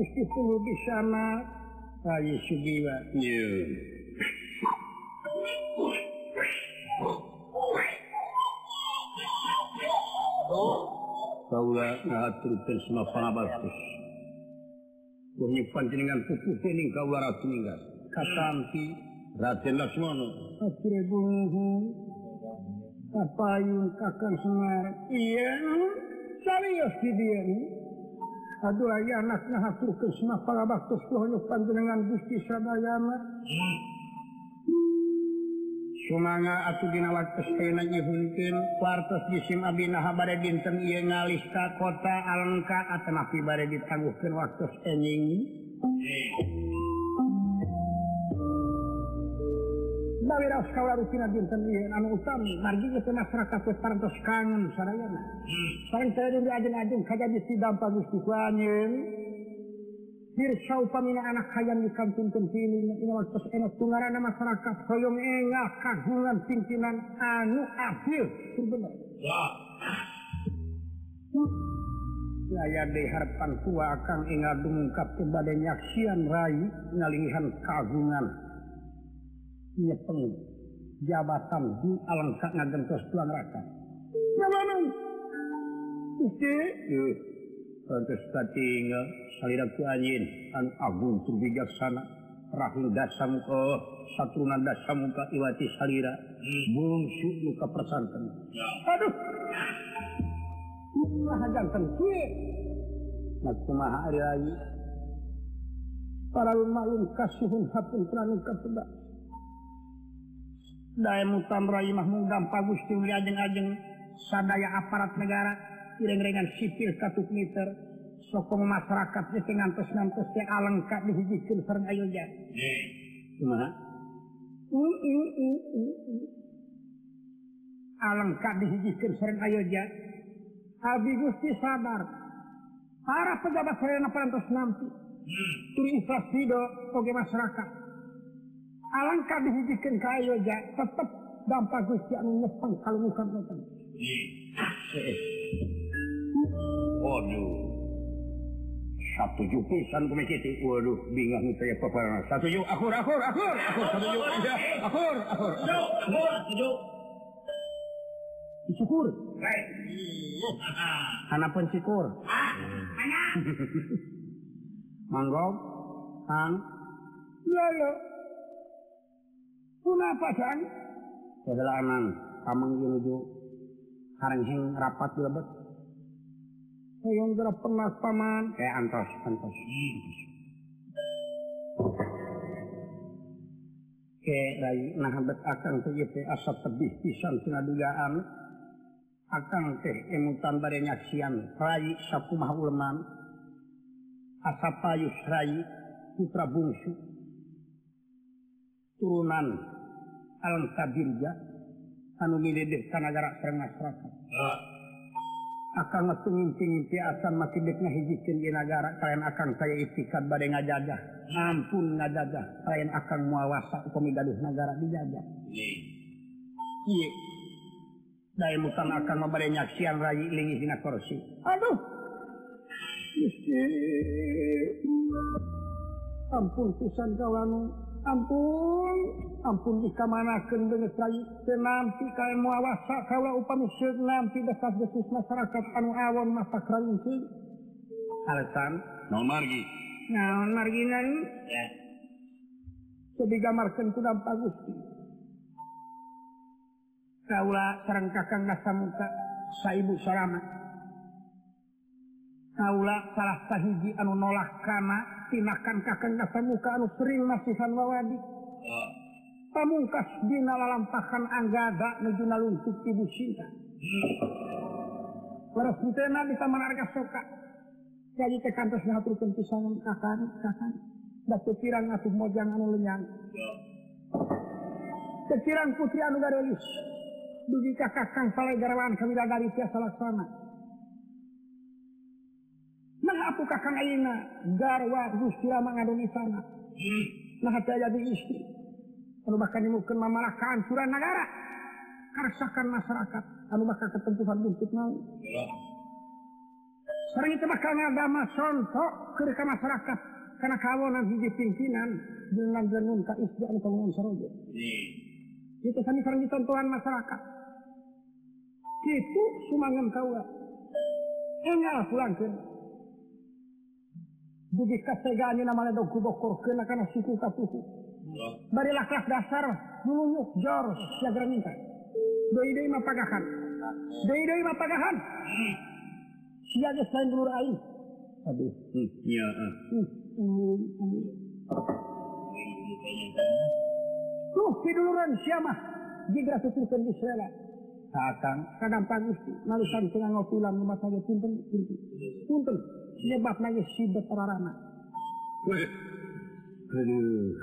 disitu di sana kali Sugiwa Kaula ngaturkeun semua pangabatos. Kunyuk panjenengan pupu dening kaula Ratu Ninggal. Katampi Raden Laksmana. Atrebunuhun. Kapayun Kakang Semar. Iya, serius di dia nih. panjenengan Gusti Sadayana Sumanga atudinawatnyakin kuartos jisim Abinahaba dinten ia ngalista kota Alengka atanapi bare ditangguhkan waktu enjing Bawilah sekawaru tina dinten ieu anu utami margi ieu masyarakat parantos kangen sarayana. Sareng sareng diajeun-ajeun kajabi sidam pagusti kuanyeun. Ya Dirsau pamina anak hayang di kantun kentini ina waktos enak tungarana masyarakat hoyong engah eh, kagungan pimpinan anu afil bener. Ya. Saya diharapkan tua kang ingat mengungkap kepada nyaksian rai ngalihan kagungan jabatan di alangkat ngagentos tulang raka jalanan Oke, eh. pantes tadi salira ku anjin. An agung tur bijaksana rahul dasam ke satrunan dasam muka iwati salira. Hmm. Bungsu muka persanten aduh. Kumaha jantan kue nak kumaha ari lagi para malum kasuhun hapun pranung kapeda mutamrahimahmudam Gusti ajeng-ajeng sadaya aparat negara iring-ringan sipil katuk meter sokong masyarakat itu ngantos-ngantos yang alengkap dihijikin sareng ayo ya. Kumaha? Alengkap dihijikin sareng ayo ya. Abi Gusti sabar. Para pejabat sarena parantos nampi. Hmm. Turi inflasi oge masyarakat. alangkah dihijikan kayu aja tetap dampak Gusti anu nepang kalau bukan nepang waduh. Satu ju pisan kumis itu waduh bingung saya peperangan. Satu ju akur akur akur. Akur satu ju akur akur. Akur syukur. Anak pun syukur. Manggo tang lolo pasan kedalaman kamang menuju harengheng rapat lebet. Yang gerak pemas paman. Eh antos antos. Ke rai nah bet akan teh teh asap tebih pisan tina dugaan. Akan teh emutan bade nyaksian rai sakumah uleman. Asap payus rai putra bungsu. turunan alamtabirja anu didedek negara serengas rasa. Akan ngetunginti-nginti asan masih dek ngahijikeun di negara kalian akan saya itikad badai ngajajah. Ampun ngajajah kalian akan muawasa upami gaduh negara dijajah. Iya. Dari mutan akan membadai nyaksian rayi lingi hina korupsi. Aduh. Ampun pisan kawan. ampun ampun bisa manaken denganampi kayak muawasa kaula upami seuk nampi dasar desus masyarakat anu awon masa keranci alasan? Non margi? Nah marginan ya. Jadi ku dampak gusti. Kaula sareng kakang Dasamuka saibu salama. Kaula salah sahiji anu nolak kana. makan kakanda pemukaan sering masihan wawadi ah. pamungkas dina lalampahan anggaga neguna luntuk ibu cinta para hmm. putena di taman harga soka. Jadi ke kantos ngatur kentisan kakang kakang batu pirang atuh mojang anu lenyang. Kekirang putri anu garelis dugi kakak kang saleh garawan kami dari tiasa laksana. nah aku kakang Aina garwa Gusti Ramang Adon Isana. Hmm. Nah hati jadi istri. Anu bahkan mungkin mamalah kehancuran negara. Karsakan masyarakat. Anu bakal ketentuan buntut mau. sering itu bakal ngadama contoh ke masyarakat. Karena kawanan hiji pimpinan. Dengan jenun ka istri anu penguang saroja. Hmm. Itu kami sering ditontolan masyarakat. Itu sumangan kawa. Enggak pulang ke. karena suku katuhu. Bari kelas dasar menunyuk jor siagra minta doi doi mapagahan. Doi doi mapagahan. Siaga selain dulur aing aduh. Hmm, iya ah. hmm, hmm, tuh kiduluran siapa? Jigra tuturkan di sela. Datang kadang pagi malusan tengah ngopi lam rumah saya punten punten punten nyebabnya hidup orang Aduh.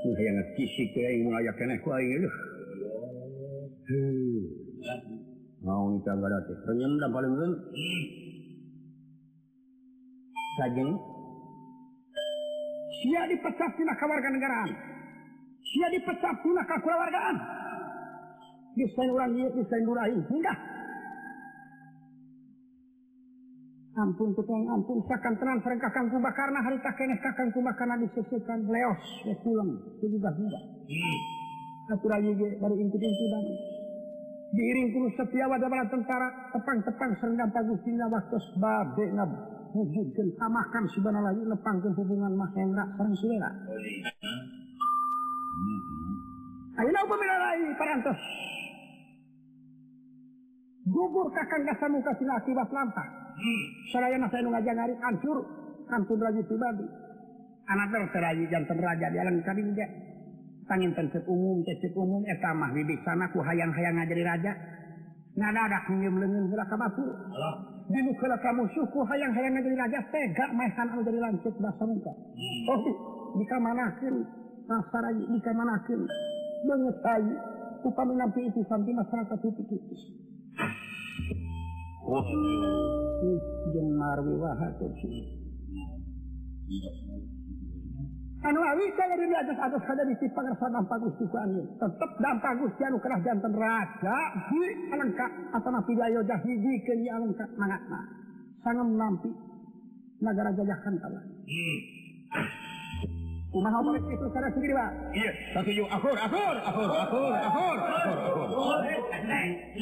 Yang ngerti ke yang mulai kena ku aing aduh. Mau kita gara teh. Renyem dan paling reun. Sajeng. Sia dipecat tina kawarganegaraan. Sia dipecat tina kakulawargaan. Desain urang ieu desain durahi. enggak. Ampun tukang ampun. Sakan tenan sareng kakang kubakarna hari tak keneh kakang kubakarna disesukan leos we pulang. Juga. Atur aja ge bari inti-inti dan diiring kudu setiawa bala tentara. Tepang-tepang serendam pagustina waktos bade ngab. Wujudkeun tamakan sibana lagi nepangkeun hubungan Mahendra sareng Sulela. Ayeuna upamina lain parantos. Gugur kakang kasamuka tina akibat lampah. saya saya ngajak hari hancur. Ampun raji pribadi anak terteraji jantan raja di alam kadin ge tangin tensep umum tensep umum eh, eta mah di sana ku hayang-hayang ngajari raja. Nada ada nyium lengan heula ka batu dinu heula ka musuh ku hayang-hayang ngajari raja tega maehan anu jadi lanceuk basa muka. Hmm. Oh di kamanakeun rasa raji di kamanakeun banget tai upami nanti itu sampai masyarakat itu. pikir tetap dampak Gusti anu kerah jantan raja di lengkap atau nabi layo jahidi ke yang lengkap mangatna sangat nampi negara jajahan kalah hmm. Kumaha balik itu sana sendiri, Pak? Iya, setuju. Akur, akur, akur, akur, akur, akur. Akur, akur,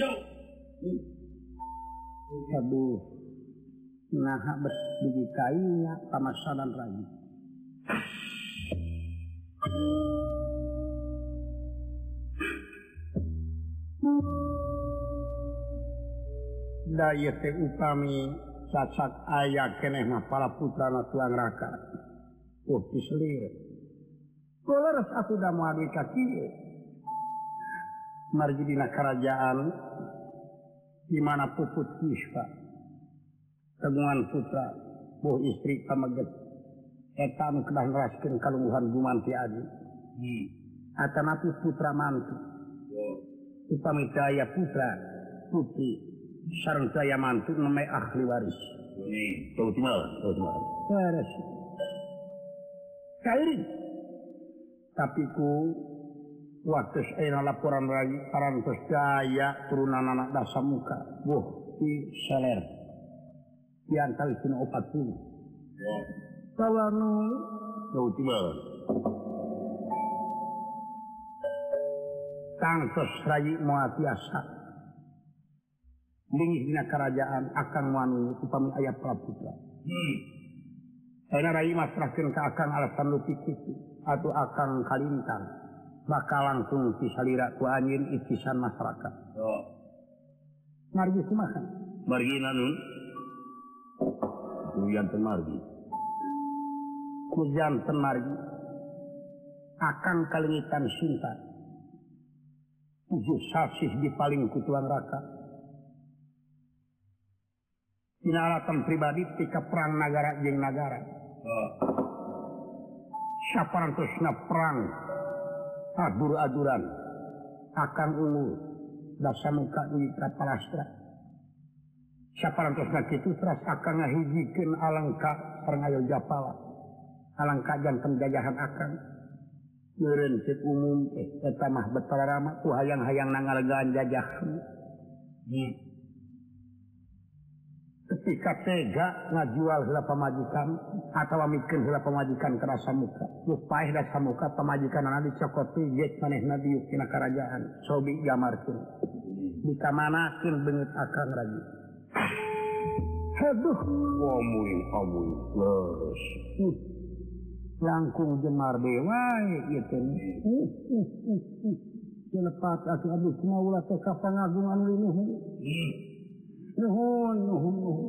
akur. Aduh, nah begitu kainya pamasaran lagi. Daya teh upami cacat ayah keneh mah para putra na tuang raka. Oh, uh, diselir. Kalau aku udah mau kaki, marji dina kerajaan di mana puput Yiswa temuan putra bu istri pameget etam kedah ngeraskeun kalungguhan gumanti adi hmm. atanapi putra mantu. Upami daya putra putri sareng daya mantu namai ahli waris. Ini tau timal tau timal. Waris. Kairin. Tapi ku waktu Wates laporan Raranaya turunan anak dasar muka. Buh di seler. Yang kali sini opat pun kalau nu. Tahu tangkos tangtos Ray Lingih dina kerajaan akan wanu upami ayah Praputra hmm. terakhir ke akan alasan lu pikir atau akan kalintang. Maka langsung disalira ku anjeun itisan masyarakat Oh. margi kumaha Margi nanun. Kuyan teu margi. ku janten margi akang kalingitan sinta tujuh sasih di paling kutuan raka Tinalatan pribadi tika perang negara jeung negara Oh. saparantosna perang adur-aduran akan ungu dasar muka Prastra itu terus akan ngahijikan alangkah pengayo Japala alangka dan jajahan akan prinsip umum eh, tamah betulrama tuh hayang-hayang nangargaan jajah hmm. ketika tega ngajual hela pemajikan atau mikir hela pemajikan kerasa muka. Lupa dasar muka pemajikan anak dicokoti get maneh nabi kina kerajaan sobi jamarkin bisa manakin bengit akang lagi heduh wamuin amuin leres langkung jemar dewa gitu dilepas aku abis maulah teka pengagungan linuhu nuhun nuhun nuhun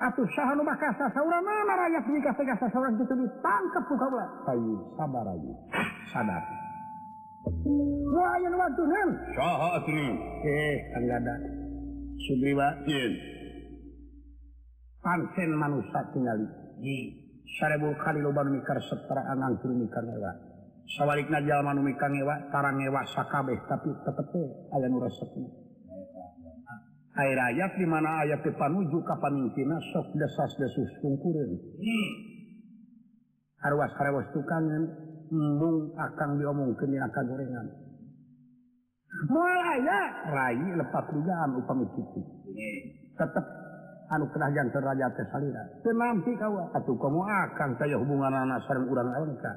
atuh saha nu bakal sasaurang mana rakyat nikah teh sasaurang kitu ditangkep ku kaula ayo sabar aja. sadar Wah, ayeuna waktu nan. Saha atuh? Eh, anggada. Sugriwa. Yen. Pansen manusia tinggali. Di hmm. sarebu kali loba nu mikar setara angang turu mikar lewat. sawwalik Najjalmanumi ngewa tarang ngewa sakabeh tapi tetepe aya nu nurasepna ah, air ayat di mana ayat panuju ka kapanintina sok desas desus sungkurin arwas karewas tukangan embung akan diomongkeun akan gorengan moal aya rai lepas dugaan upami kitu. Tetep anu kenah kerajaan teraja teh salira. Teu nampi kawa. Atuh komo akan kaya hubungan anak sareng urang awengka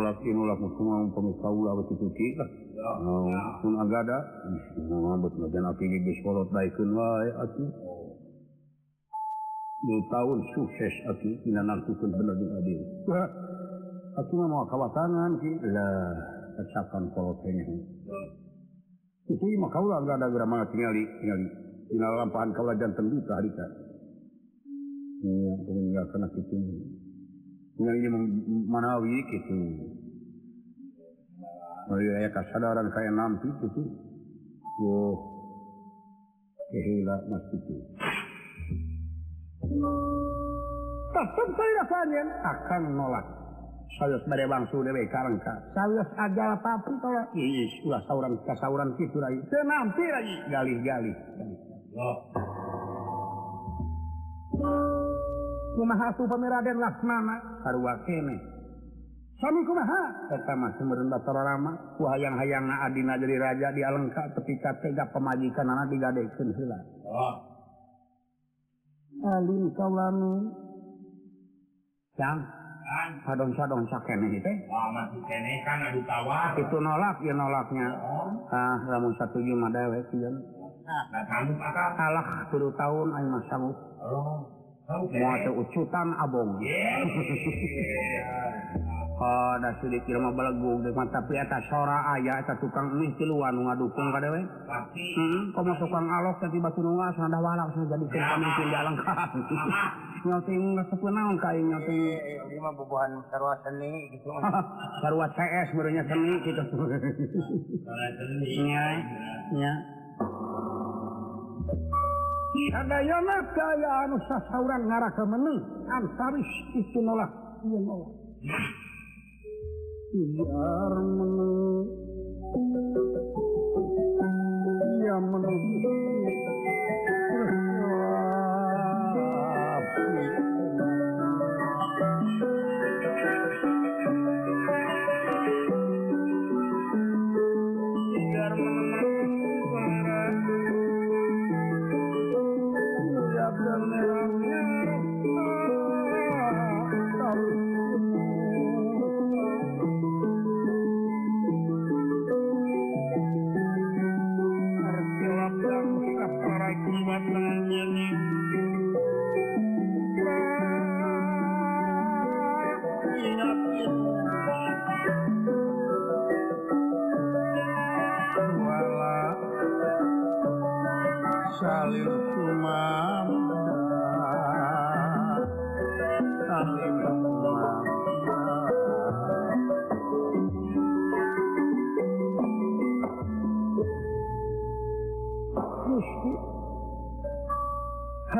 laki pemula pun agada tahun sukses mau kawa tangan tercapkan kolotnya itu maka ada tinggal tinggal lampahan kawajan terbuka hari tadi untuk meninggalkan itu. Yang ini menawi gitu. iya, kesadaran saya nanti gitu. Yo, kehilah mas itu. Tetap saya rasanya akan nolak. Saya sebagai bangsu dewe karangka. Saya aja tapi kalau iya, ulah sauran kasauran gitu lagi. Senampi lagi galih-galih. Oh. Kumaha tu pamiraden Laksmana sarua kene. Sami kumaha? Eta mah sumbereun Batara Rama, ku hayang-hayangna adina jadi raja di Alengka ketika tega pemajikan anak digadekeun heula. Alin kaulanu. Yang sadon-sadon sakene teh. Lama si kene kan adu tawar. Itu nolak ya nolaknya. Ah, lamun satuju mah dewek kieu. Nah kamu pakar. Alah kudu tahun aing mah sanggup. Oh. Okay. Muata ucutan abong. Kada sulit kira mah balagu deui tapi eta sora aya eta tukang mie tiluan nu ngadukung ka dewe. Pasti. Hmm, Heeh, komo tukang alok tadi batu nu ngas ndah walak sudah jadi pemimpin jalan ka. Nyoti ngesepu naon ka ieu nyoti. Ini mah bubuhan sarwa seni gitu. Sarua CS barunya seni gitu. Sarua seni. Nya. Nya. sauran ngarah ke menu antaris itu nolak. Iya nolak. Biar menu iya menu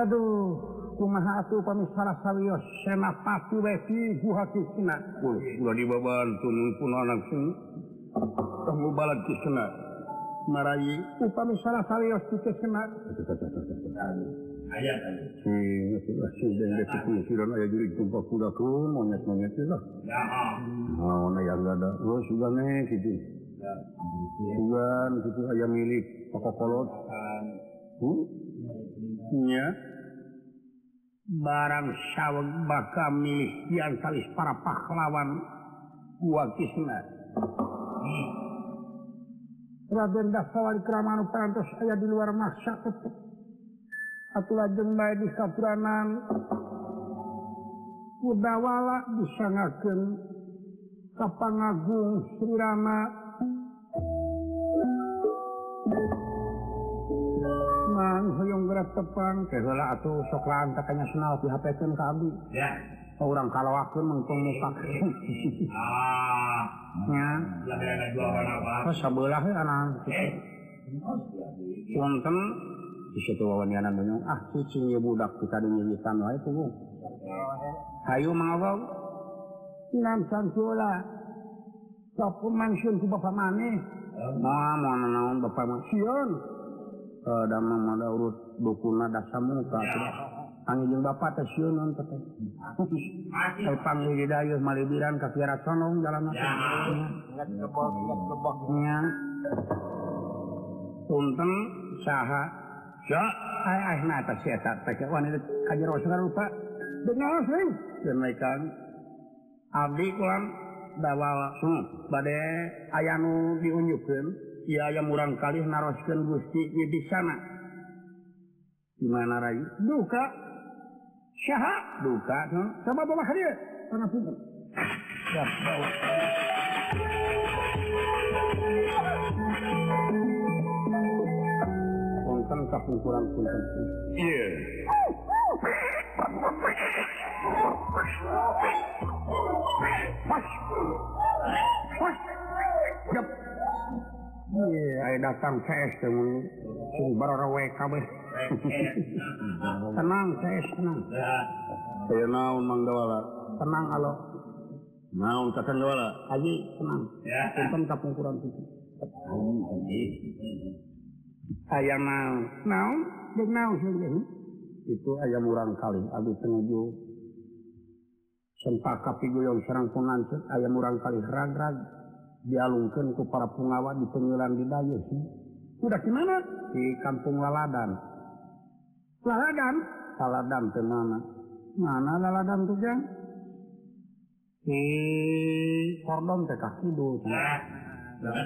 Aduh kumaha atuh pamisara sawios senapati we tigu hakisna. Wih, nggak dibabantun pun anak sini. Kamu balad kisna. Marayi upami salah sawios kisna. Ayat. Si, sudah si dan dia kesusiran ayah juri jumpa kuda ku monyet monyet itu lah. Ya. Nah, yang ada? Oh, sudah nih gitu. Sugan gitu ayah milik pokok kolot. Hmm? Ya. barang sawweg baka milih yang kalis para pahlawan Kisna. Raden Dawan Keraman Pantos saya di luar maksa tetap Atu lajeng baik di saturanan udawala disangaken kapangagung Srirama Thank you. Hoong berat tepang kelah atuh soklan taknya senal di HPkan kami ya. Orang kalau aku mengtung mukanya oh, sebelah wonten. Di situ wawanianan dengan ah cucinya budak kita dinyanyikan wae tuh hayu mengawal nan santola sok mansun ku bapak maneh? Nah, mau naon bapak mansun Eh, da damang mada urut bukuna dasa muka anjing bapak teh sieun naon tesyunun tete panggil di dayuh malibiran ka Fiera Sonong jalan mah ingat kebok-kebok punten saha. Ya ai ay nata si eta teke wanita kaji rasul lupa dengar sih demikian abdi kulang dawa hmm, badai ayanu diunjukkan. yang murang kali naroskan Gusti di sana gimana Rai? Duka. Syaha? Duka no? sama bawa hadir karena pukul ya bawa. Konten kapung kurang konten iya Push! Push! Iya, datang CS kabeh tenang CS tenang saya naon Mang Dawala tenang alo naon kakan gawala. Haji tenang. Ya. punten kapungkuran situ. Ayam naon naon jeung naon sih hm? itu ayam urang kali. Abdi tenuju. sentak kapi goyong serang punan ayam urang kali. Rag-rag. dialungkan ke para pengawa di pengeran di Dayu sih. Udah gimana? Di kampung Laladan. Laladan? Laladan ke mana? Mana Laladan tuh, Jang? Di Kordon ke kaki dulu. Nah,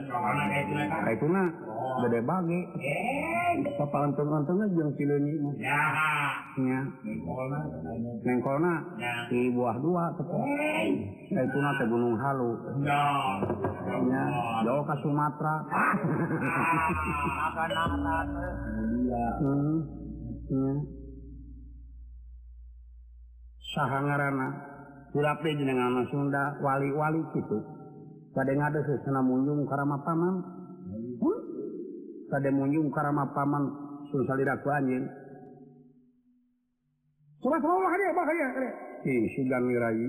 oh. gede bagi. Eh. Papalan tengah-tengah jeung sileunya nya nengkolna. Di buah dua tepok saituna eh. ke gunung halu. Nya jauh ke Sumatera ah, eh. hmm. saha ngaranna kulape jenengan Sunda wali-wali gitu munjung karena paman. Kade munjung karena paman susah diraku anjing. Surah Allah dia bahaya Si sugan mirai.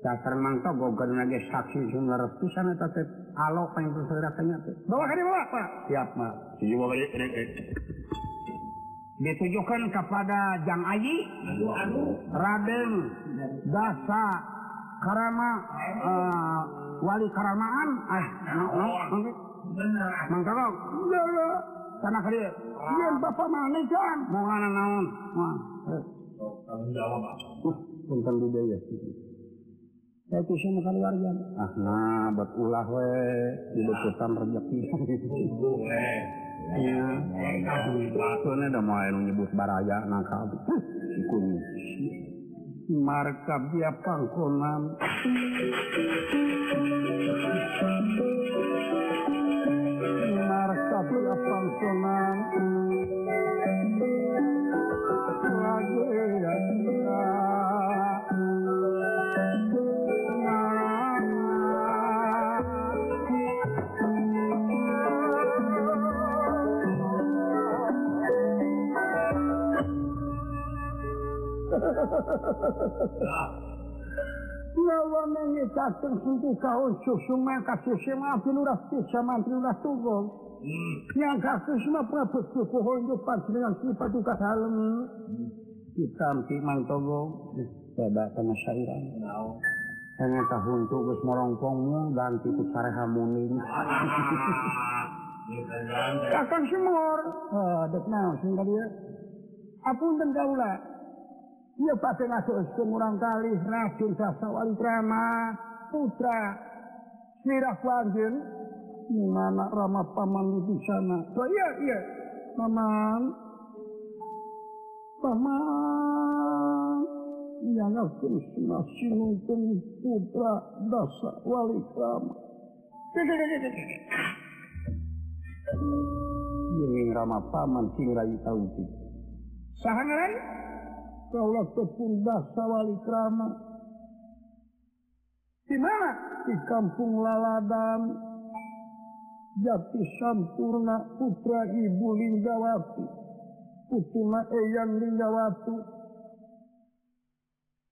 Dasar mangka gogar nage saksi sungai ratusan eta teh alo ka yang tersarakanya teh. Bawa ka bawa Pak. Siap, Pak. Siji bawa Ditujukan kepada Jang Aji, Raden, Dasa, Karama, uh, wali karamaan ah mangkok tanah kali yen bapak mana kan mau ngana naon? Punten uh, di deui saya kusi makan keluarga. Ah nah buat ulah we. Di deketan rezeki. Iya, itu nih udah mau nyebut baraya nangka, ikut. markab dia pangkonan. Markab dia pangkonan. Nawannya datang sunti kaos susung mangkat susung mati lurah tiga mantri lurah tunggong. Yang kasus mah prabut suku honjo dengan sifat duka dalam. Kita mesti mantogo. Bebak kena syairan. Hanya tahun tuh gus merongkongmu dan tipu cara hamunin. Kakang semur. Oh, dek naon sing dia. Apun dan kaulah. kurang kali racun sasawali drama putra sirah lanjut mana ramah paman di sana? So iya iya. Paman. Paman. Yang Krishna sinuntung putra dasa wali krama Ini ramah paman sing rayu tahu sih. Sahangan. Kaulah tepung dasa wali krama. Di mana? Di kampung Laladan. Jati Sampurna putra ibu Linggawati. Putuna Eyang Linggawati.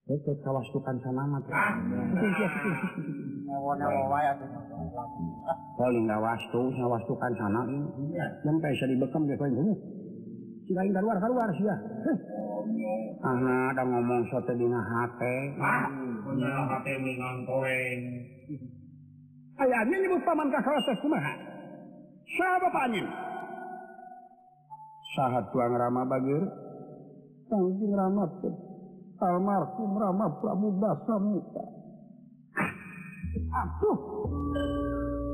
Itu kawastukan sanamat. Kalau nggak wastu, nggak wastukan sana, kayak saya dibekam dia kayak lain keluar keluar sih ya karena ada ngomong sote dina HP punya HP minang kowe ayahnya nyebut paman kakak teh kumaha? Siapa panin sahat tuang rama bagir. Tangjing rama teh almarhum rama Prabu dasa muka. Aduh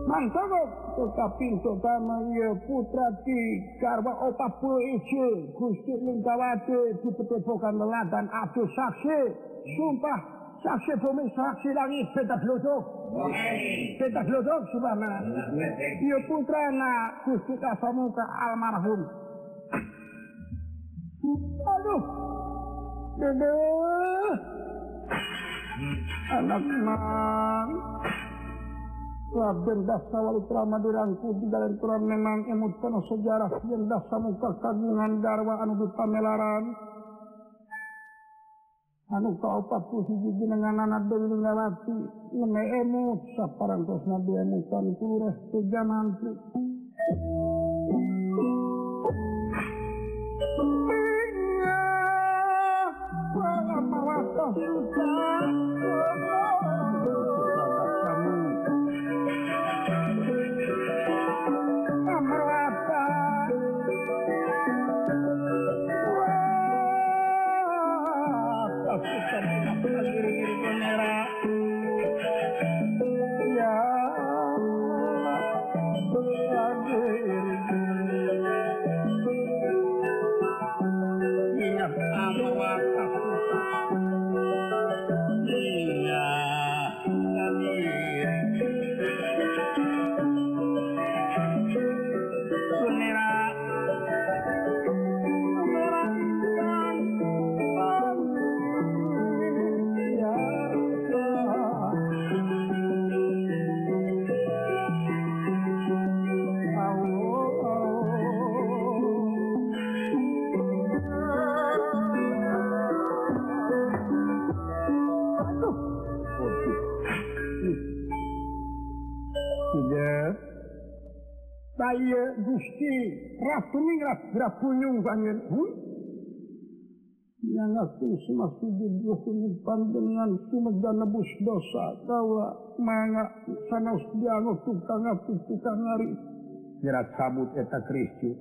Mantap putra Pintotama ya putra di Garwa Opa Puece Gusti Lingkawade di Petepokan Meladan Abdu Saksi Sumpah Saksi Bumi Saksi Langi Beda Blodok. Beda Blodok Subhana Ya putra na Gusti Kasamuka Almarhum. Aduh. Dede Anak Anak Raden dasa wali krama dirangku di dalam Quran memang emut penuh sejarah yang dasa muka kagungan darwa anu di pamelaran anu kaopat posisi jenengan anak dewi ngalati ngene emut saparan terus nabi emutan kureh tiga nanti Tinggal, malah tak suka Lord. punyungan yang aku semua pandengan dan nebus dosa tawa manga sanos diango tukang aku tukang ngari jerat sabut eta Kristi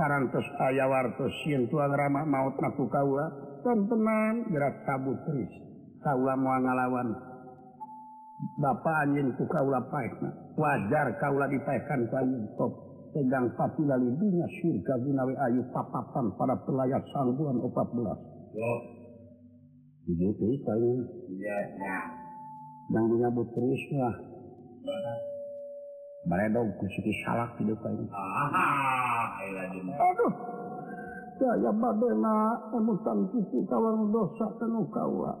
sarantos aya wartos sieun tuang rama maut naku kawa teman jerat sabut Kristi kawa mau ngalawan Bapak anjing ku kaula paekna wajar kaula dipaekan payu top pegang pati lalinya syurga gunawi ayu papapan pada pelayat sangguan 14 ya. Begitu saya. Ya. Dan dinyabut terus lah. Bare dong kusiki salak di depan. Ah, Aduh. Saya badena emutan kisi kawan dosa tenu kawa.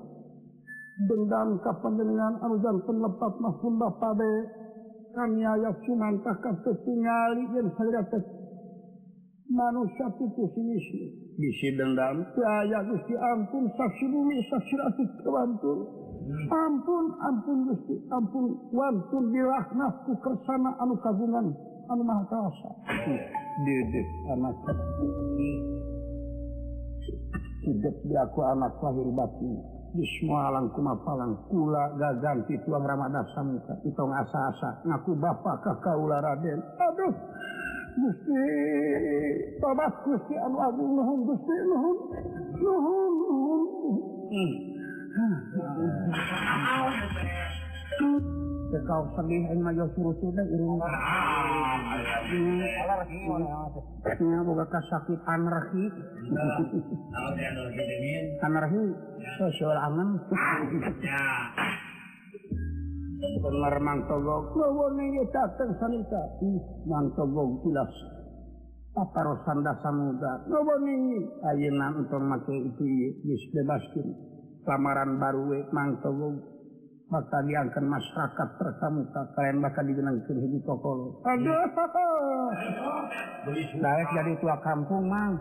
Dendam kapan dengan anujan penlepat mahfunda pade aya cumantahkap manusia itu pupus bisi dendam aya Gusti ampun saksi bumi saksi rasis kewantul ampun ampun Gusti ampun wantul dirahmatku kersana anu kagungan anu maha kuasa. Dede anak. Hidup di aku anak lahir batin. Bismaalang kumapalang kula gaganti tuang Ramada samuka itong asa-asa. Ngaku bapak kakak ular Raden. Aduh Gusti tobat Gusti anu agung nuhun Gusti nuhun nuhun nuhun. Hmm. hmm. hmm. kau sabih ma yusuru sudah irung Ya boga kasakit anarki. Anarki sosial angan. Benar mang togog, lawan ini ya datang sanita. Mang togog tilas. Apa rosanda samuda, lawan ini. Ayenan untuk mati itu, bebaskin. Lamaran baru mang. maka diakan masyarakat terkamuka kalian bakal digenangkan hiji kokolo aduh. Direct dari tua kampung mang.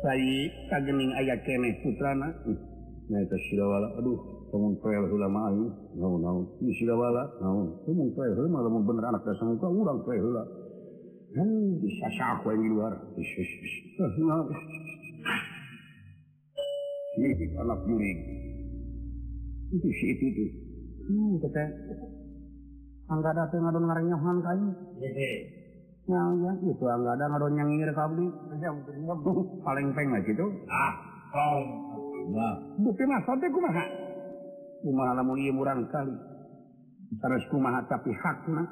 Baik, kagening ayah keneh putrana nah itu silawala aduh kamu kaya ulama ayu nau nau ini silawala nau kamu kaya ulama kamu bener anak dasar muka urang kaya ulama Hmm, bisa saku yang di luar. Ih, ih, ih. Ini anak jurig. Itu si itu tuh. Hmm, kita Angga ada ngadon ngarang nyohan kayu. Yang yang itu angga ada ngadon yang ngir kabli. Paling peng ah, lah gitu. Ah, kong. Nah, bukti mah sote kumaha. Kumaha lamun ieu murang kali. Terus kumaha tapi hakna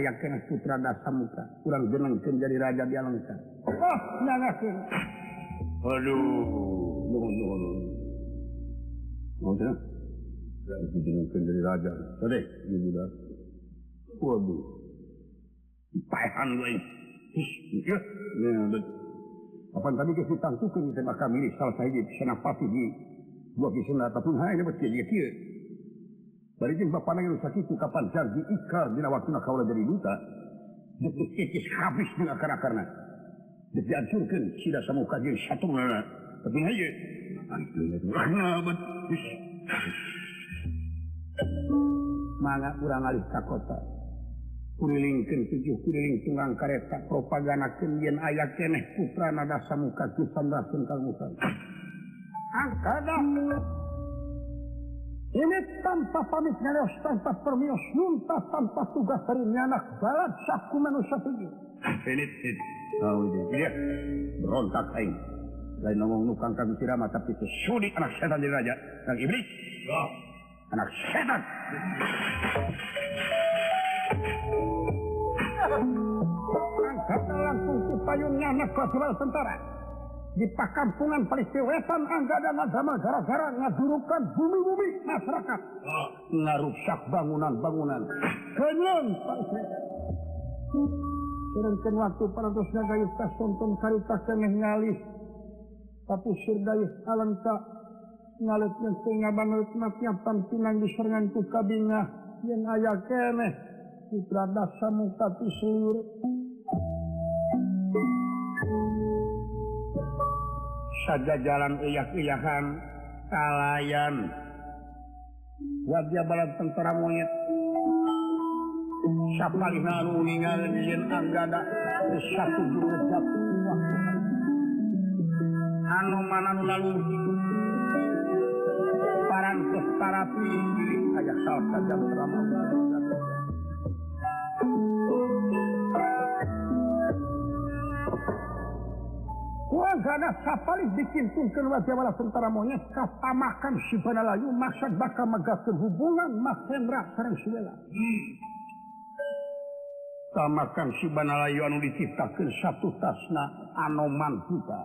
ayah kena putra dasa muka. Kurang jenengkeun jadi raja di Alengka. Oh, nangakeun. Ah. Aduh. no, no, no. No, sir? President Kendri Raja. Tadi, ibu dah. Waduh. Dipahan gue. Ya, ya, Apa tadi ke hutan tuh ke kita bakal milih salah saya di senapati di dua kisah ataupun hai ini betul dia kia. Bari jeung bapak nang rusak itu kapan jargi ikar dina waktu nak kaula jadi duta. Jadi habis dengan akar-akarna. Jadi hancurkan sida samuka jeung satu nana. Знаю. Mangga urang alih kota Kurilingkeun tujuh kuriling tunggang kareta propaganakeun yen aya keneh putra nada samuka kisandra sungkal musan angkada ini tanpa pamit narios, tanpa permios, nuntas tanpa tugas dari anak balat saku manusia tujuh. Ini, ini. Oh, iya. Berontak aing. lain ngomong nukang kang sirama tapi itu sudi anak setan jadi raja. Kang iblis. Oh. anak setan. Angkatnya langsung si payungnya nasional tentara. Di pakampungan Palestina Wetan angga dan agama gara-gara ngadurukan bumi-bumi masyarakat. Oh. ngarusak bangunan-bangunan. Kenyang Sedangkan waktu para dosnya gayutas tonton karita kengeh ngalih tapi surdawi alangka tak. Ngaletnya sehingga banget nasiapan pinang diserangan ku kabinah yang ayah keneh putra dasa muka tisur saja jalan iyak iyakan kalayan. Wajah balat tentara monyet. Siapa anu ningal yen anggada satu jurus anu mana nu lalu. Parang kestara pinggir aja saut saja selama Wagana bikin dikintunkan wajah wala tentara monyet. Katamakan si penalayu maksud bakal megatkan hubungan Mas Hendra sarang suela Tamakan si Banalayu anu diciptakan satu tasna anoman kita.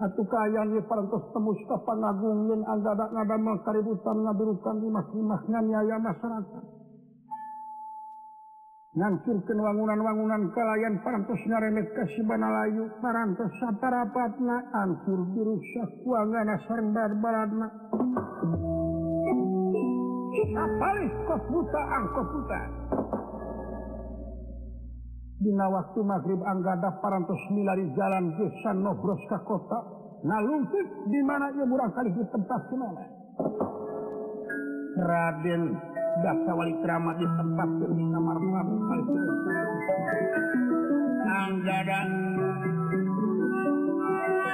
satu kayangi parantos tembus ke pangagungin anggadak ngadamel kaributan ngadurukan di mas-mas nyaya masyarakat. Nyancurkan wangunan-wangunan kalayan parantos ngaremet kasibana layu parantos satarapatna ancur dirusak kuangan sarang barbaradna. Kita balik kos buta angkos buta. Dina waktu magrib anggada parantos milari jalan gesan nobros ka kota. Nah lungkit di mana ia murang kali di tempat kemana? Raden dasar wali keramat di tempat di kamar mabuk. Anggada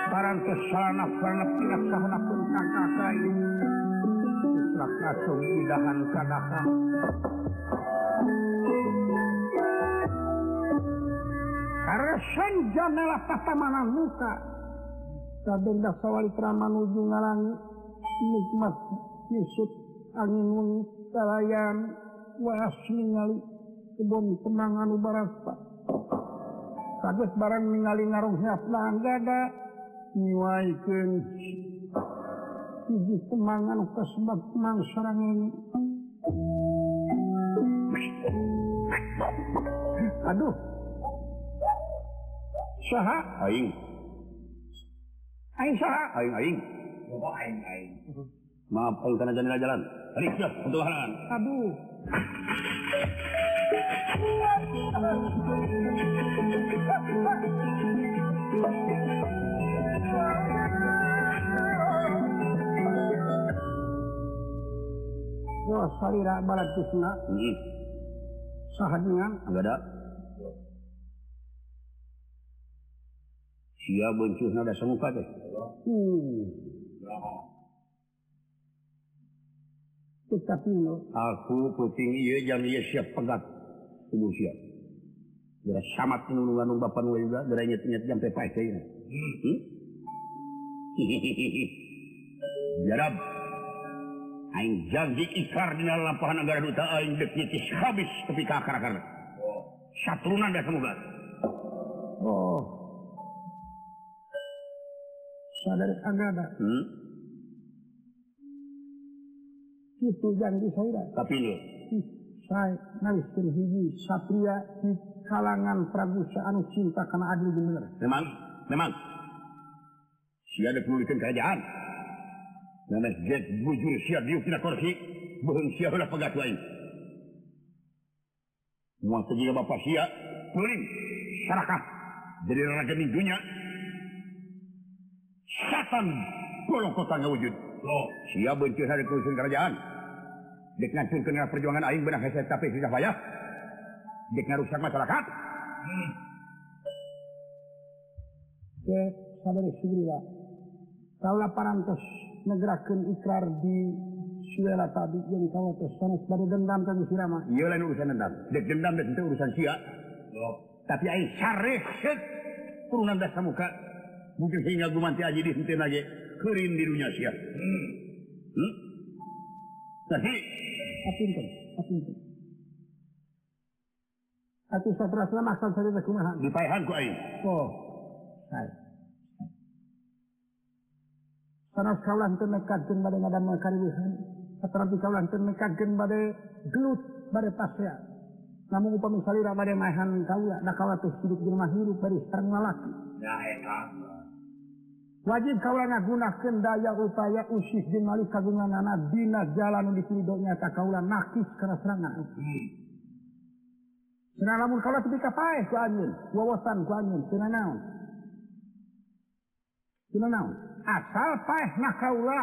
parantos salana salana pinak sahana pun kakakai. Israk kacung idahan kadakang. Arsen janela patamanan muka. Kabenda sawali prama nuju ngalangi. Nikmat Yusuf angin wengi kalayan waas ningali. Kebun kemangan ubarasta kaget barang ningali ngarung hiap langgada nyiwaikeun hiji kemangan kasebab kemang sarang ini. Aduh. saha aing aing saha aing aing oh, aing aing maaf kalau karena jalan jalan tadi sudah untuk haran aduh Wah, salira balat kusna. Hmm. Sahadungan. Enggak ada. Iya munculnya udah semuka deh. Hmm. Tetapi aku puting iya jangan iya siap pegat tubuh siap. Jadi samat nulungan nung bapak nulungan juga dari nyet nyet sampai pakai kayaknya. Hmm? Jarab. Aing janji ikar di dalam lapangan negara duta aing dek nyetis habis tepi kakar-kakar. Satrunan dah semoga. Oh. Sadar agada, Hmm? itu janji saya. Tapi lu, saya naliskan hiji satria di kalangan anu cinta karena adil bener. memang, memang. Sia ada penulikan kerajaan. Nana jet bujur sia diuk tina korsi, beheng sia heula pegat lain. Muang sejiga bapak sia, puling, sarakah, jadi raja di dunia. kekuatan golong kotanya wujud oh. siap bencur hari kusun kerajaan dek ngancun kena perjuangan aing benang heset tapi susah payah dek ngarusak masyarakat hmm. ke sabar sugriwa kaulah parantos negerakan ikrar di Suela tadi yang kau tes sanes baru dendam tadi sirama. Iya lain urusan dendam. Dek dendam dek itu urusan sia. Oh. Tapi aing sareh set turunan dasar muka mungkin sehingga gumanti aja di henteu nage kerin di dunia sia. Hmm. Hmm? Sahi. Apunten, apunten. Atuh satrasna saya tak kumaha? Dipaehan ku aing. Oh. Sae. Sanas kaulah teu nekadkeun bade ngadamel karibuhan. Saterapi kaulah teu nekadkeun bade gelut bade pasya. Namun upami salira bade maehan kaulah da kawatuh hidup di rumah hidup dari sareng lalaki. Ya eta. wajib kaulana gunakan daya upaya usih di malik kagungan anak dina jalan di hidupnya tak kaula nakis karena serangan hmm. Senang lamun kaula ketika pae ku anjeun, wawasan ku anjeun, cenah naon? Cenah naon? Asal paeh nah kaula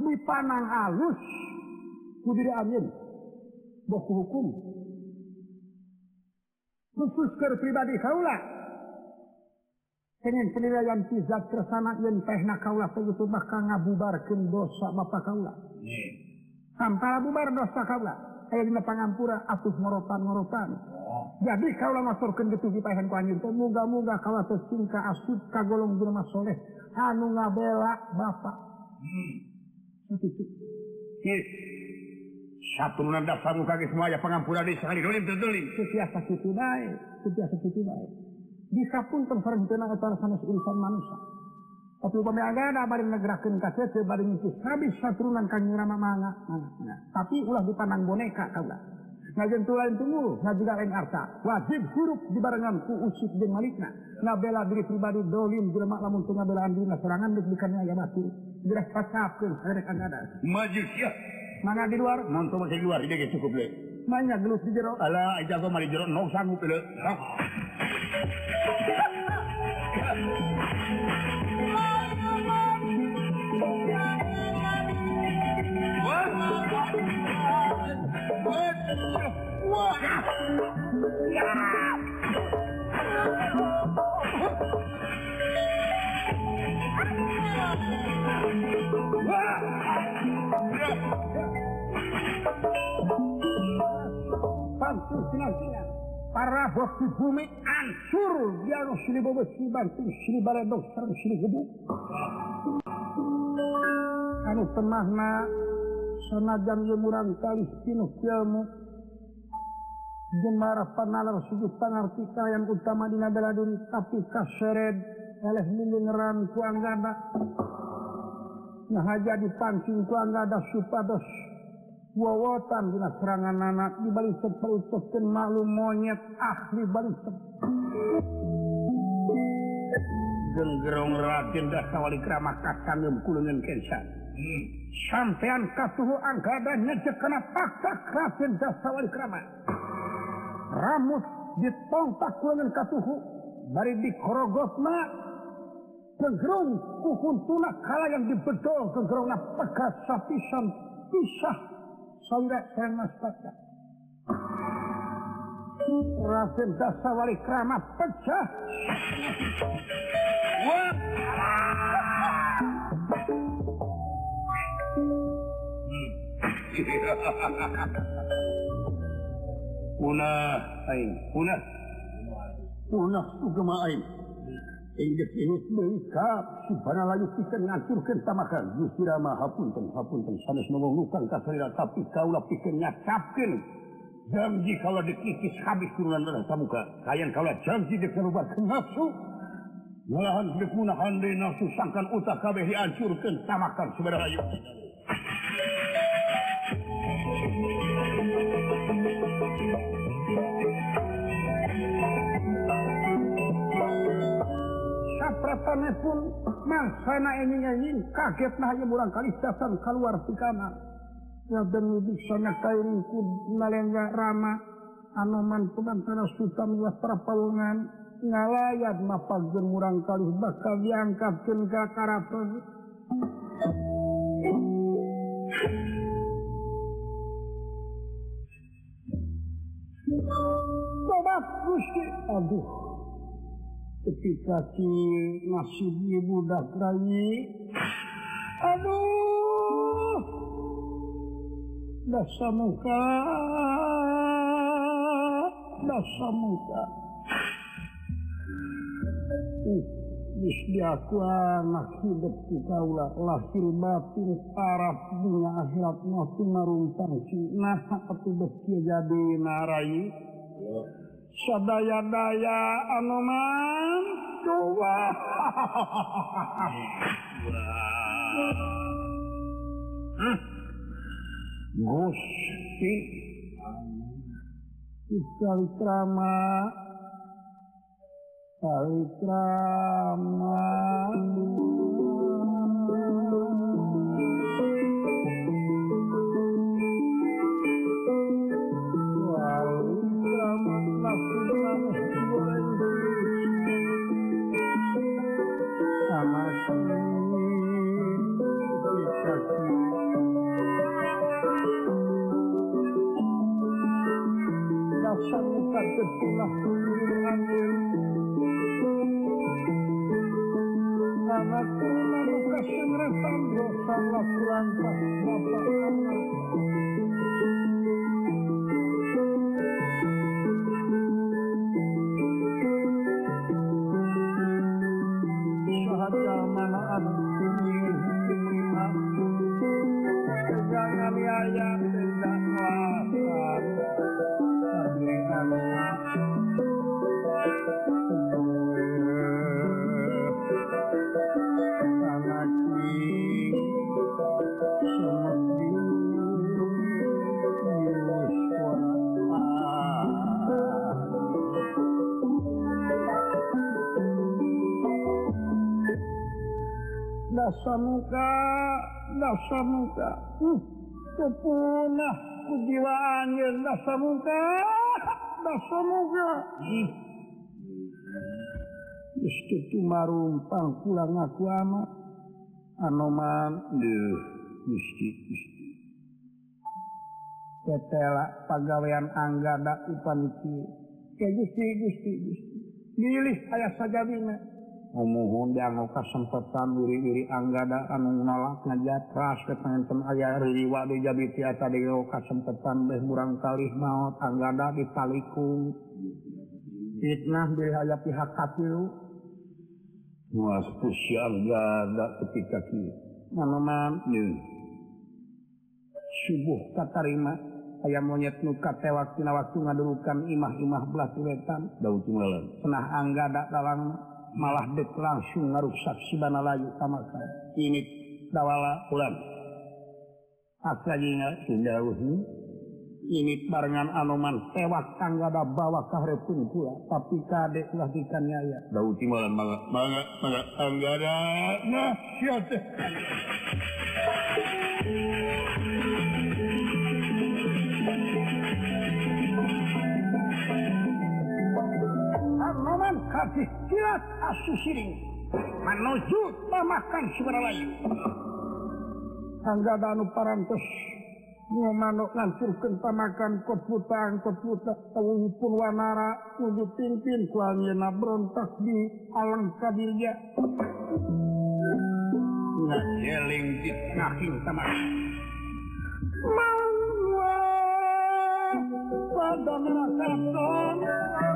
dipanang alus ku diri anjeun. Boku hukum. Khusus ke pribadi kaula, penilaian tizat kersana yang teh nak kaulah begitu maka ngabubarkan dosa bapak kaulah tanpa bubar dosa kaulah saya dina pangampura atuh ngorotan ngoropan oh. jadi kaulah ngaturkan gitu kita yang kuanjir Muga muga kaulah tersingka asup kagolong jelma soleh. Anu ngabela bapak. Hmm. itu satu nanda samu kaki semua ya pengampura di sekali dolim terdolim. Setiasa kita baik setiasa kita baik. Bisa pun terferentena antara sanes urusan manusia. Tapi upami agada bari negerakeun ka teu bari ngikis habis saturunan kang manga, manga. Tapi ulah dipandang boneka kaulah. Ngajen tulain tunggu, ngajuga lain arta. Wajib huruf dibarengan ku usik jeung malikna. Ngabela diri pribadi dolim jelema lamun teu ngabelaan diri serangan dek dikannya aya batu. Gerak pasapkeun harek agada. Maju sia. mana di luar Monto masih di luar, ge cukup le. Banyak gelus di jero Alah, aja kok mari jero, no sanggup le. Sok. bantu senantiasa. Para bukti bumi hancur yang Sri Bobo Sri bantu sini Baradok Sarang sini Gebu. Anu temahna sanajan ye murang kali pinuh ilmu Jemara panalar sujud pangartika yang utama di nabela duri tapi kaseret oleh milingeran ku anggada. Nah aja dipancing ku anggada supados wowotan dina serangan anak di balik sepelutkan maklum monyet ahli balik genggerong ratin dasar wali keramat kakang yang kulungan kensan hmm. sampean katuhu anggada nyejek kena paksa ratin dasar wali keramat ramut ditongtak kulungan katuhu dari dikorogotna genggerong kukuntuna kala yang dibedol genggerong na pegat sapisan pisah. Paksa. Raden Dasawali Krama pecah. Punah aing, punah. Punah sugema aing. lengkap supaya ngaturkan tamakan justramahapun penghapun pensanes mengungkan kasrira tapi kaulah pikirnya capkin janji kalau dikikis habis turunan darah samuka kalian kalau janji dikerubat ke nafsu malahan dikunahan di nafsu sangkan utak kabeh dihancurkan tamakan sebenarnya pun mangsana ini kaget kurang kali keluar di kamar Rama anoman Sultan perpaungan ngalayat mapal murang kali bakal diangkat ke karakter Bapak Gusti. Aduh. ketika si nasib ibu dah bayi aduh dasa muka dasa muka. Uh bis anak hidup ku kaula lahir batin taraf dunia akhirat mati tumarung tangsi nah katubuh kieu jadi narai. sadaya-daya anuman coba Gusti. Salitrama Salitrama Salitrama Sangat terlalu kesan rasanya sangat langka Bapak muka hmm. punah kejiwaan dasar muka dasar muka hmm. marung marumpang pulang aku amat anoman ketelak pegawaian angga upan paniki ya gusti gusti gusti. Milih ayah saja mohondang mau kasempatan diri-diri anggada anu nalak ngajat keras ke pengenten aya riwa di jabi tiasa di kasempatan deh murang kalih maut anggada di taliku fitnah dihaya pihak kafir muas syarga ketika kita mana subuh katarima aya monyet nuka tewak tina waktu ngadurukan imah-imah belah tuletan daud malam senah anggada dalam malah dek langsung ngarusak sibana layu kamaka ini dawala ulan. Asalina tindauhi ini barengan anoman tewak tangga da bawa kahrepun pula tapi kadek lah dikannya ya. Dauti malam mangga mangga mangga anggara nah siapa? kasih silat asu siring menuju tamakan saudara lain tangga danu parantos Nyo manuk lancurkan tamakan keputang keputa pun wanara kudu pimpin kuanyena berontak di alam kadirnya. Ngajeling di ngaking tamak. Mau pada menasakan.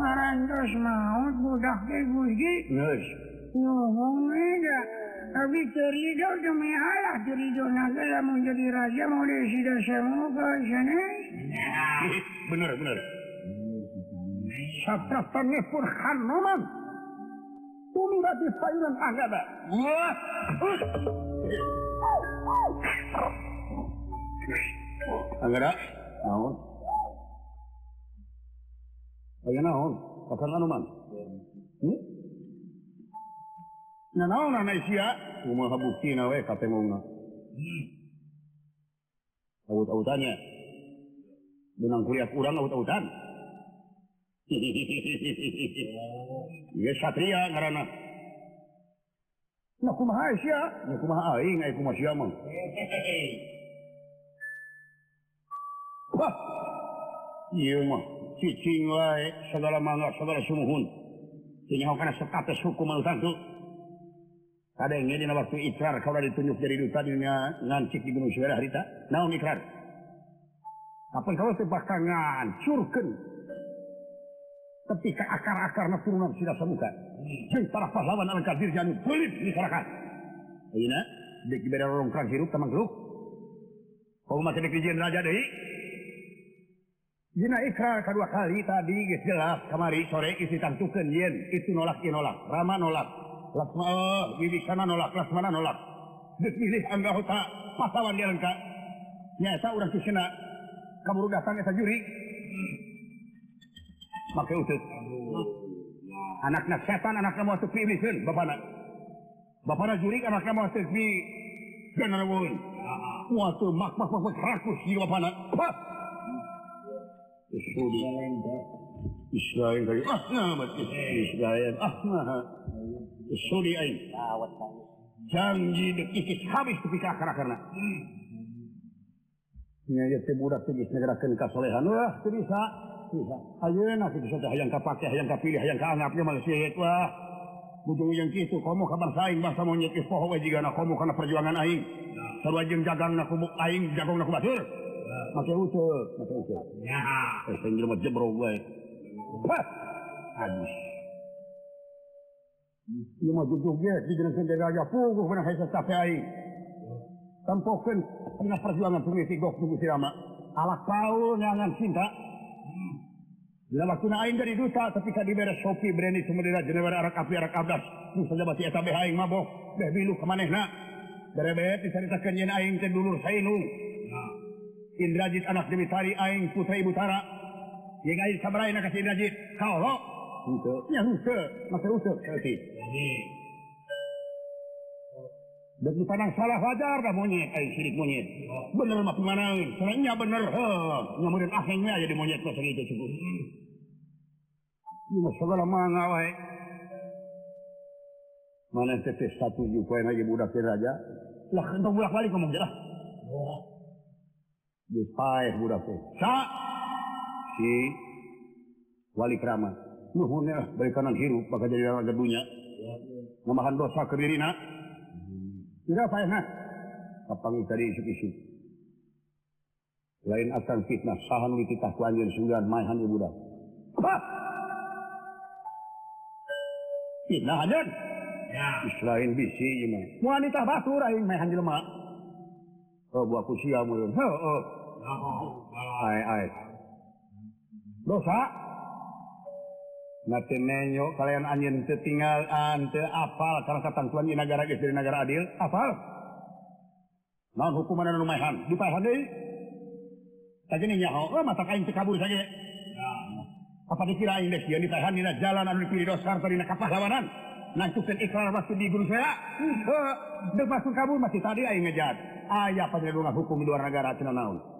Arando os mãos, mudar que gurgi. Nós. Nuhum ida. Abi terido demi ayah terido nasala menjadi raja mulai sida semua ke sana. Benar, benar. Satrapannya pun hanuman. Umira di sayuran agama. Wah. أم لا؟ ما هون؟ هون وكمان ومان na naona anaishia umwahabuki na wewe kasema una au tautanya benang kuliah kurang aout-autan. Iya satria ngarana Nah kumaha sia na kumaha aing ai kumaha sia mah Iya, cicing wae, segala mangga segala sumuhun. Ini sekates hukum anu satu ada yang dina waktu ikrar kalau ditunjuk jadi duta dunia ngancik di gunung suara harita. Naon ikrar. Kapan kalau teu bakal ngancurkan. ketika akar-akar turunan sudah semuka. Jeung para pahlawan al kadir jangan pelit di sarakat ayeuna dek beda kerang hirup tamang geluk kau masih dek jenderal jadi ikrar kedua kali tadi jelas kamari sore isi tangtuken yen. Itu nolak nolak. Rama nolak. Lasma eh, oh, bibi sana nolak Lasmana nolak. Dek milih angga hota pasawan dia lengkap. Nyata orang kusena Kabur datang eta juri. Pakai utut Anak-anak setan anaknya mau tepi iblis kan bapana. Bapana juri anaknya mau tepi Kan anak wawin Wah tuh mak mak mak mak rakus jiwa bapana. Wah السوريين إسرائيل. أحنا ما إسرائيل أحنا السوريين janji dekisis habis tapi ke akar akarna nya ye teh budak teh negarakeun ka wah teu bisa bisa ayeuna kitu saja hayang kapake hayang kapilih hayang kaanggap ge manusia eta wah yang kitu kamu kabar saing bahasa monyet geus poho we jigana komo kana perjuangan aing sarua jagang jagangna ku aing jagung ku batur pakai ucut, pakai ucut. Ya. Eh, pinggir macam berubah. Hah, habis. Ia mah jujur dia, dia jenis sendiri raja puguh pernah saya sampai air. Tampokan pernah perjuangan pengisi gok tunggu sirama. Alak Paul nangan cinta. Hmm. Bila waktu naik jadi duta, tapi kan beres sopi berani semua dia jenis arak api arak abdas. Nusa jabat ia sampai aing mabok. Dah bilu ke mana nak. Berebet diceritakan jen aing saya nung. Indrajit anak Demitari aing putra ibu Tara yang aing sabaraina ka si Indrajit kaolo henteu nya henteu make useup heuti Dan dipandang salah wajar dah monyet, aing sirik monyet. Bener mah pemanaun, sebenarnya bener. Nyamurin ahengnya jadi monyet kok segitu cukup. Ini segala manga wae. Mana tetes satu poin lagi budak raja. Lah entah bolak balik ngomong je lah. di paes budak teh Sa si wali krama Nuhun ya, balik kanan hirup, bakal jadi orang gadunya. ngamahan dosa ke diri nak. Tidak apa ya, Kapang tadi isuk isuk Lain akan fitnah, sahan witikah kuanjir sunggan maihan ibu dah. Apa? Fitnah hadir. Ya. Selain bisi, ini. Wanita batur, ini maihan jelma. Oh, buah kusia, mulut. Oh, oh. Ai, ai. Dosa. Nate nenyo kalian anjing tertinggal ante apal karena katantuan di negara geus dari negara adil apal. Naon hukuman anu lumayan dipahan deui. Tadi nih nyaho, oh, mata kain kabur saja. Apa dikira aing deh, yang ditahan dina jalan anu dipilih dosa dina kapahlawanan. Nancukeun ikrar waktu di guru saya. Heeh, deuk masuk kabur masih tadi aing ngejar. Aya apa hukum di luar negara cenah naon.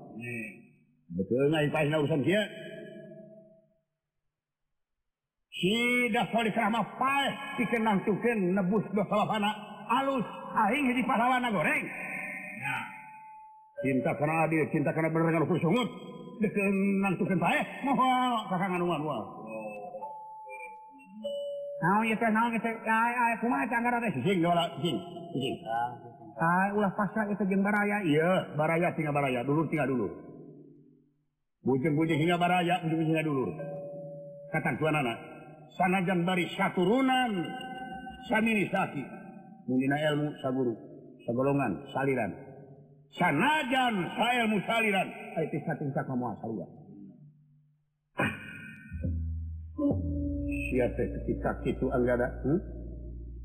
sidahrahmah dikenang tuken nebus alus aing di pahlawana goreng Ya. cinta karena adil cinta karena bener dengan ukur sungut dikenang tuken saya moho kakangan uang uang Nah, ya teh, nah, ya teh, ya, ya, kumaha tanggar ada sising, dola, sising, sising. ulah pasar itu jembaraya iya baraya tinggal baraya. Dulu tinggal dulu bujeng bujeng hingga baraya bujeng hingga dulu kata tuan anak sana jam dari saturunan saminisasi mundina ilmu saguru segolongan saliran. Sanajan saya ilmu saliran. Ayo tingkat-tingkat kamu asal ya ah. siapa ketika itu anggada hmm?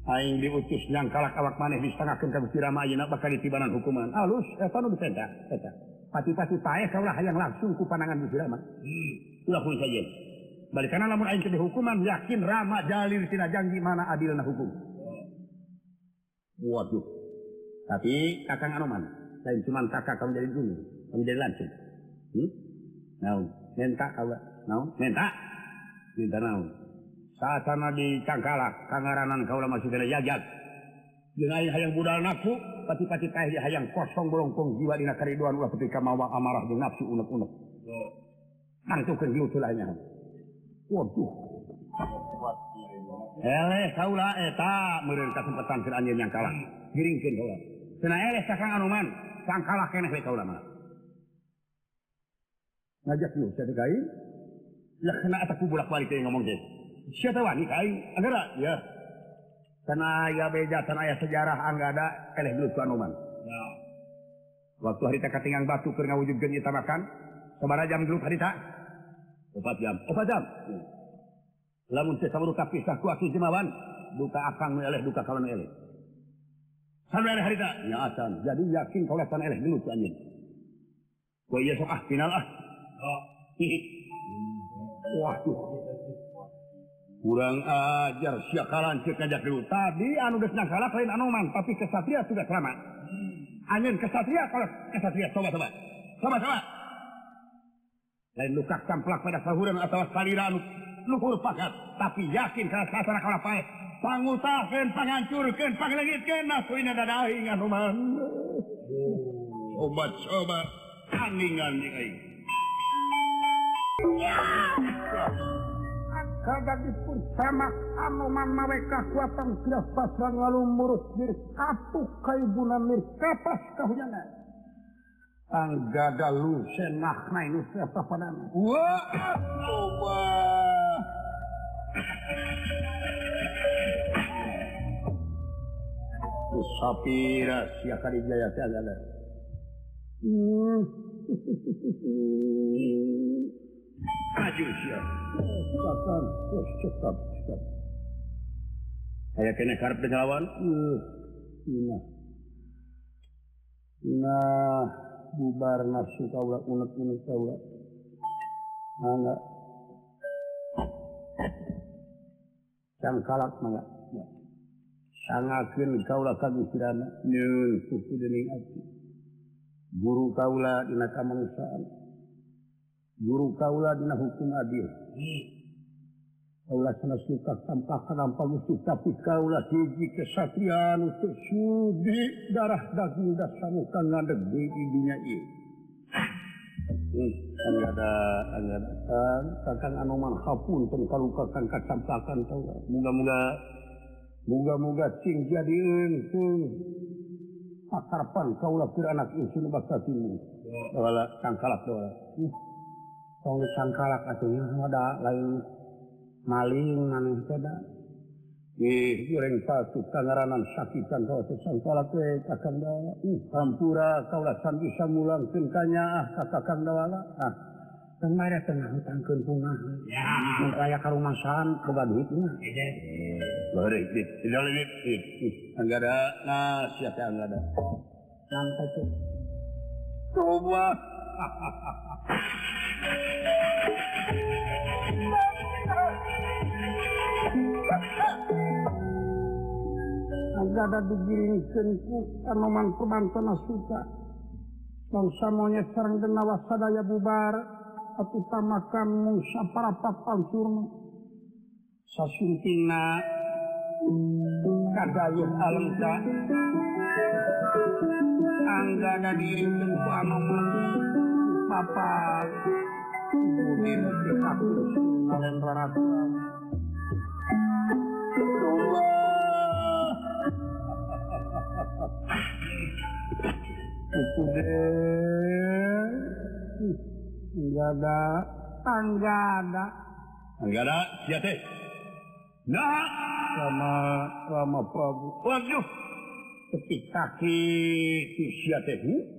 Aing diutus nyangkalak awak maneh disangakeun ka Gusti Rama ayeuna bakal ditibanan hukuman. Alus eta nu bisa eta. Pati-pati paeh kaulah hayang langsung ku panangan Gusti Rama. Ulah kuy saja. Balikana lamun aing teh hukuman yakin Rama jalil tina janji mana adilna hukum. Waduh. Tapi kakang Anoman, lain cuma kakak kamu jadi guru, kamu jadi lancung. Hmm? Naon, minta kau, naon, minta, minta naon. Saat sana di Cangkalak, kangaranan kau masih kena jagat. Dengan hayang budal nafsu, pati-pati teh hayang kosong bolongkong jiwa dina kariduan ulah ketika mawa amarah jeung nafsu unek-unek. Nangtukeun gelut lainnya. Waduh. Eleh kaula eta meureun kasempatan keur anjeun yang kalah. Giringkeun kaula. Cenah eleh kakang Anoman, sang kalah keneh we kaula mah. Ngajak lu saya kai. Lah kena eta ku bolak-balik teh ngomong teh negara ya. Karena ya beja tanah ya sejarah ah, anggada eleh dulu tuan Oman. Ya. waktu hari tak ketinggalan batu kerna wujud genyi tamakan sabara jam dulu hari tak? Empat jam. Empat jam? Hmm. lamun saya saburu kapi sahku aku jemawan. Duka akang eleh duka kawan eleh. Sampai hari hari tak? Ya asan jadi yakin kau lihat eleh dulu tuan anjing Wah iya sok ah final ah. Oh. Wah tuh. kurang ajar siakaran dulu. Tadi anu salah lain anoman tapi kesatria sudah lama angin kesatria kalau kesatria coba-coba coba-coba lain luka camplak pada sahuran atau saliran luhur pakat. Tapi yakin kalau sasana kalau pakai pangutakan panghancurkan panglengitkan nasuina dadaing anoman Obat coba kaningan ini Ya. jagat dipun sama anuman mawe kekuatan tidak pasang lalu murus diri atuh kaibuna mir kapas kahuyana anggada lu senah na ini siapa padana wah coba. Sapira sia kali jaya teh ada hmm. Aduh, saya kena karpet lawan. Nah nah bubar nafsu kaula unek unek kaula mangga sang kalak mangga sangakeun kaula ka gustirana nyeun suku dening ati guru kaula dina kamangsaan guru kaula dina hukum adil. Hmm. Tapi kaulah siji kesatian untuk sudi darah daging dasamukan ngadeg di dunia ini. Hmm. ada angatan kakang anoman hapun pun kalau kakang kacampakan tahu moga-moga moga-moga cing jadi untung akarpan kaulah pir anak insun bakatimu wala kang kalak doa hmm. tongsan kalak atunya ada lain maling maneh teda ih goreng patu kangaranan sakitan rotusan kolak we kakang dawala uh hampura kaulah bisa samulang kentanya ah kakang dawala ah kan mereka tenang tangkeun bunga ya raya ka rumasan boga duitnya iya bari dit tidak lebih dit anggara nah siapa anggara nang tuh coba ada digiriingku karenamantmanana suka. Bangsa monyet sarang denawa sadaya bubar utamakan Musa para papal surma. Sasuntingna kadayuh alamta angga diriingku amanah papa. Bumi mesti satu dan rata domba itu deh enggak ada enggak ada. Enggak ada ya teh nah. Sama sama pabu waduh. Kaki kaki siapa teh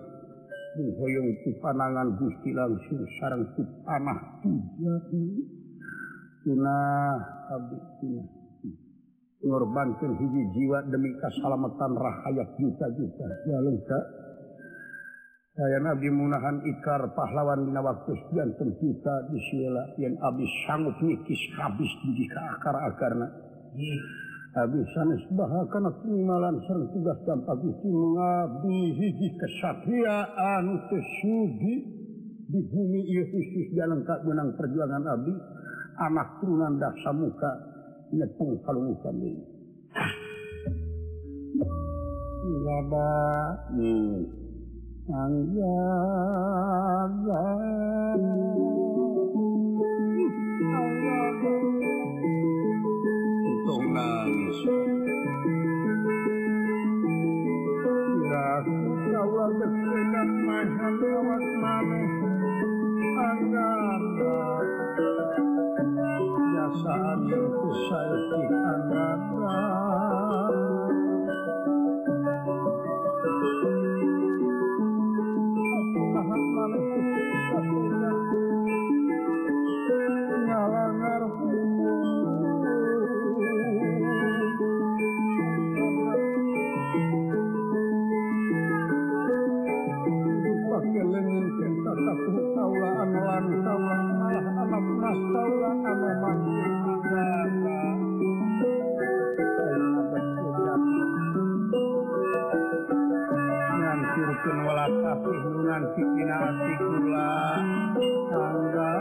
menghoyong ku panangan Gusti langsung sarang ku panah tuja tunah habis tunah ngorbankan hiji jiwa demi keselamatan rakyat juta-juta. Ya tak saya Nabi Munahan Ikar pahlawan dina waktu sekian kita di yang abis sanggup nikis habis di akar-akarna. Hmm. habisan Baha karena pengalan ser tugas dan Gusti mengabdi hiji kesatriaan tesugi di bumi Yesus jalan tak menang perjuangan abdi anak turunan dasa muka nyepung kalung kami. Lada hmm. Angga. donados. Tidak kawal bersenat mahal kawat mami yang. Tapi hubungan sikina hati kula tangga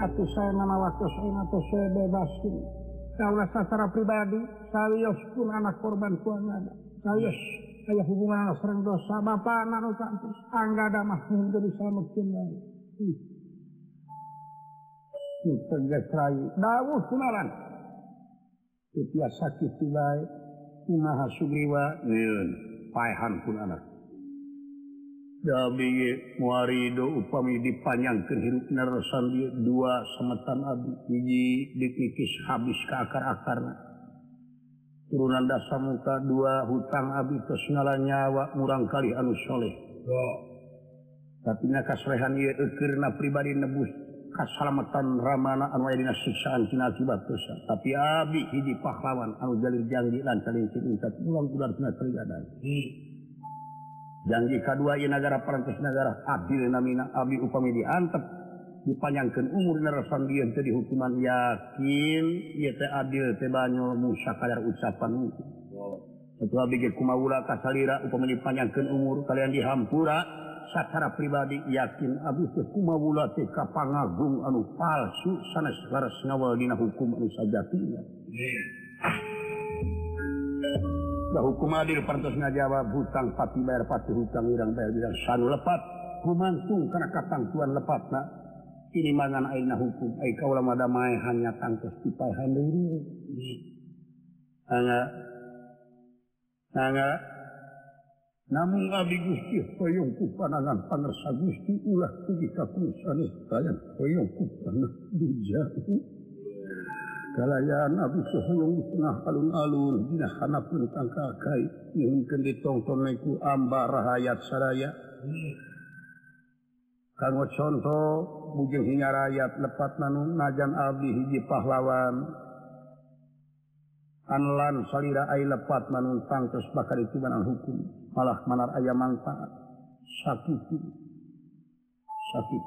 Atuh saya nama waktu saya atau saya bebaskin. Kalau secara pribadi, saya pun anak korban kuangada. Saya saya hubungan anak serang dosa. Bapak anak nu kampus. Angga ada mahmud jadi selamatkan lagi. daran sakit maha Sugriwa pahan pun anak muarido upami dipanjang ke hirup neresan dua semetan Abi hiji dikikis habis ke akar-akar turunan dasar muka dua hutang Abi kesnala nyawa murang kali anussholeh oh. tapi kasrehan karena pribadi nebus kasalamatan Ramana anu aya dina siksaan siksaantina akibat dosa. Tapi Abi hiji pahlawan anu jalir janji lan salin singkat ulang ular tina teriadan janji kedua ieu nagara parantos nagara adil namina Abi upami diantep dipanjangkeun umur narasan dia teu dihukuman yakin ieu teh adil teh banyol musa kadar ucapan. Itu Abi ge Kumawula kasalira upami dipanjangkeun umur kalian dihampura. secara pribadi yakin Abdulkuma Kapanggung anu palsu sanes laras ngawal dina hukum anu sajatinya. Nah, hukum adil pantas ngajawab hutang pati bayar pati hutang irang bayar bilang sanu lepat kumantung karena katang tuan lepat nak. Ini mangan aina hukum. Ai kaula madamai hanya tangkes dipahan diri. Angga, angga, namun Abi Gusti hoyong ku panangan pangersa Gusti ulah kugi kapusanes kalian hoyong ku panah dijauh kalayaan abu Suhulung di tengah alun-alun dina hanapun kang kakai nyunkeun ditongtong ku ambar hayat saraya kanggo contoh bujeng hingga rakyat lepat nanu najan abdi hiji pahlawan. anlan salira ay lepat manun tangkes bakal itu hukum. Malah manar ayam manfaat. Sakit sakit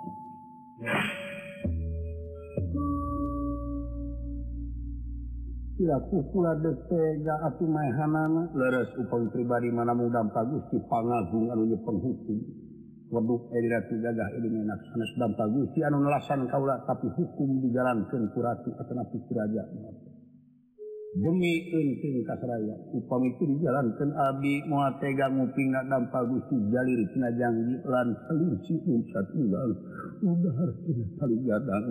Kira kukula detega atu maehanana leres upang pribadi mana mudam pagus di pangagung anu ye penghukum. Waduk elirati eh, gagah ini enak sanes dam pagus anu nelasan kaulah tapi hukum dijalankan kurati atau napi kuraja demi penting kasraya upang itu dijalankan Abi muatega nguping dampak Gusti jalir Cina janji lan selir si uncat ulang udah harus kali gadang.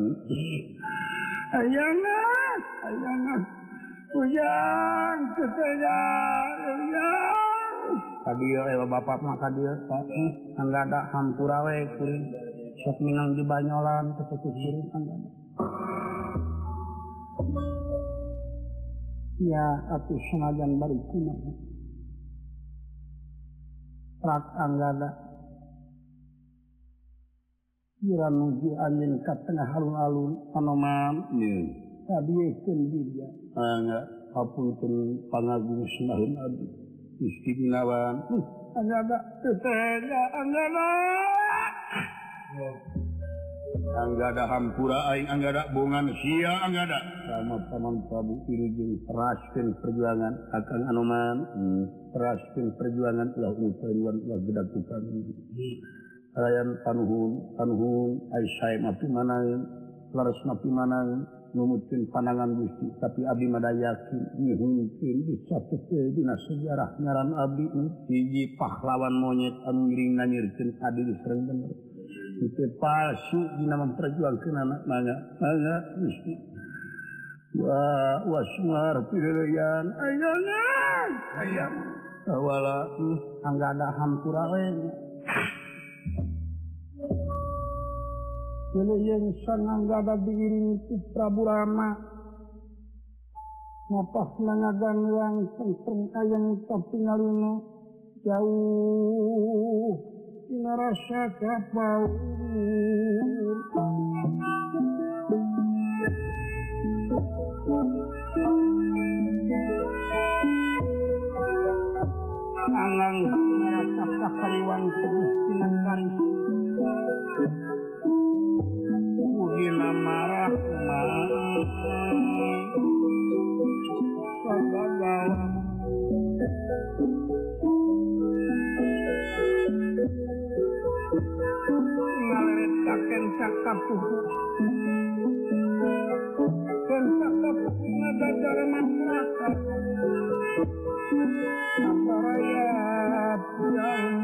Ayangan ayangan ujang ketanya ujang tadi ya eh, bapak maka dia tadi enggak ada hampurawe kuring. Sok minang di banyolan kesekusir enggak ada Ya aku senajan bariku Prak anggada Kira nuju angin ke tengah alun-alun Anoman Tadi eh, ikan dia. Angga Hapunten pangagung semahun abdi Istimewawan hmm, Anggada Tetega anggada Oh Anggada Hampuraing Anggada Bungan Sia Anggada. Sama Paman Prabu Irujing Raskin perjuangan akan Anoman hmm. Raskin perjuangan ulah upayuan ulah gedak tukang Kalian hmm. panuhun, panuhun, Aisyah mapi manain, laras mapi manain, memutin pandangan gusti, tapi Abi mada yakin, nyihuntin di satu dina sejarah ngaran Abi. Hiji pahlawan monyet anu ngiring nanyirkeun adil sareng bener. palsu memperjuangkan anak-nya sangat waswala ada hampura hampur yang sangat diiring itu Prabu Rama ngapas nangagan yang penting ayang tapi ngalino jauh. merasakah bau angang merasa kaliwan tubuh tindakan Mugi marah marah cakap dan cakap pengadat dalam masyarakat apa rakyat yang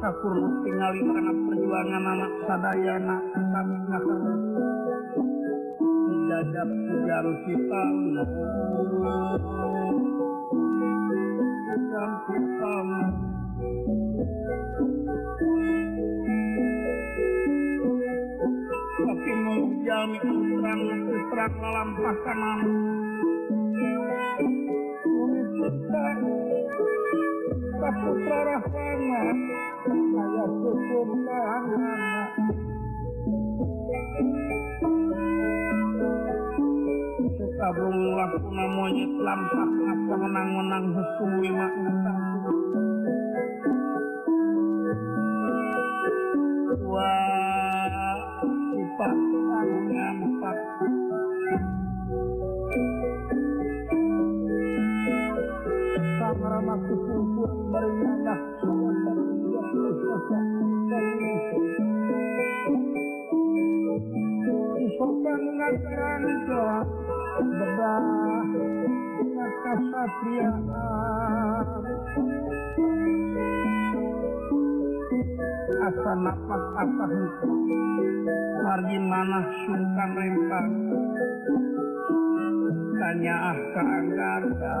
Sakur tinggali karena perjuangan anak sadayana kami kasar dadap jam kita bukan hitam tapi menghujani terang terang dalam pasangan Saputra rahwana Saya susur tangan tabung laku namonyit lampak aku menang-menang hukum lima asa nafas asa hukum margi manah sungkan rempang tanya ah keangkatan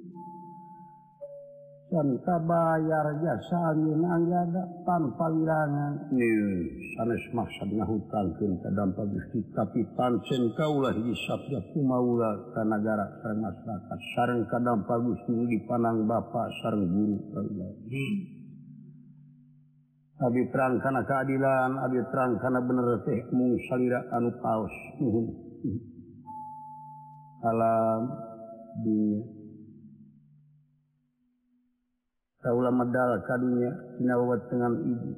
tabayarja saada tanpa wilangan sanes maksudnya ka terdampak gusti tapi pancen kaulah di sabda kumaula ka kanagara sareng masyarakat. Sareng ka kadampak gusti di panang bapak sareng guru Abi terang karena keadilan Abi terang karena bener teh mung salira anu paus. Alam dunia. ulama kadunya sinawat dengan ibu.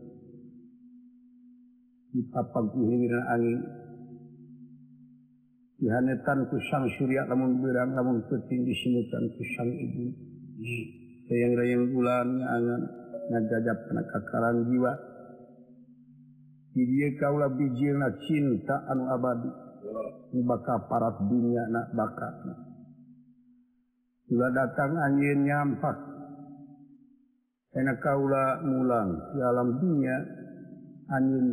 Dipapang ku hiliran angin. Dihanetan ku sang surya lamun berang lamun peting disimutan ku sang ibu. Sayang-rayang bulan angan ngajajap penakakaran jiwa. Di dia kaulah bijirna cinta anu abadi. Bakal parat dunia nak bakat juga datang angin nyampak. enak kaula mulang di alam dunia angin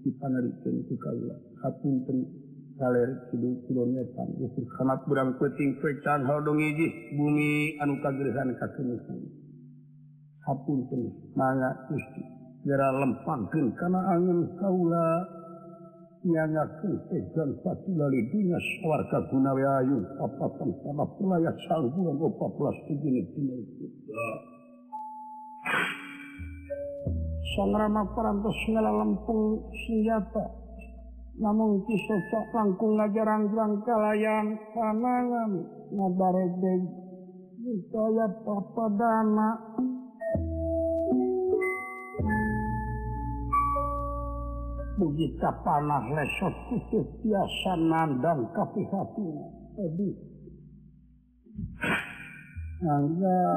dipanerikan ku kaula. Hapunten kaler kidu kulon wetan ukur kamat burang peting pecan hodong iji bumi anu kagerahan hapun hapunten mangga gusti gara lempangkeun kana angin kaula nyangakeun ejan satulali dinya sawar kaguna we ayu papatan salah pula ya sanggulan 14 tujuh dina Sangrama perantos segala lempung senjata. Namun kisah langkung ngajarang-jarang kalayan kanangan ngabaredeg Jaya Papadana Mugi panah lesot kutip biasa nandang kapi kapihatinya Jadi Anggaran.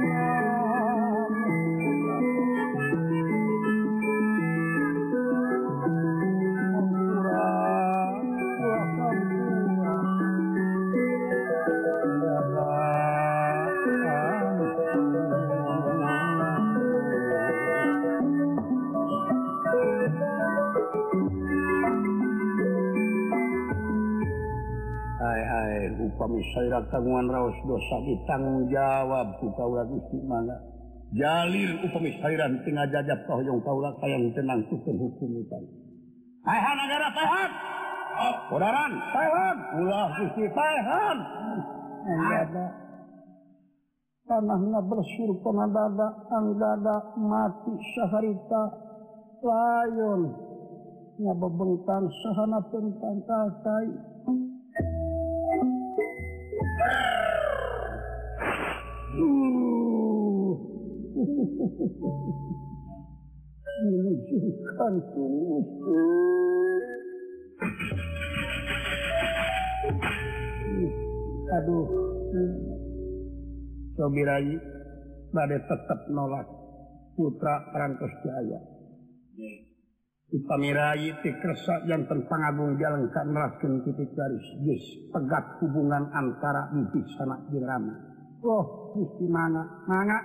pamisairat tanggungan raos dosa ditanggung jawab ku kaula Gusti mangga. Jalil upamisairan tengah jajab kahoyong kaula kayang tenang tukeun hukum ikan. Tahan negara sehat! Kodaran sehat! Ulah Gusti sehat! Ada. Tanahnya bersyur kena dada, ang mati syaharita. layon. Nya bebengkang sahana pentang kakai. Tulus aduh. Sobirai badai tetap nolak putra Rangkos Jaya Pamirai tikersa yang tentang agung jalan kan raskin titik garis. Yes pegat hubungan antara bibit sama dirama oh gusti mana mana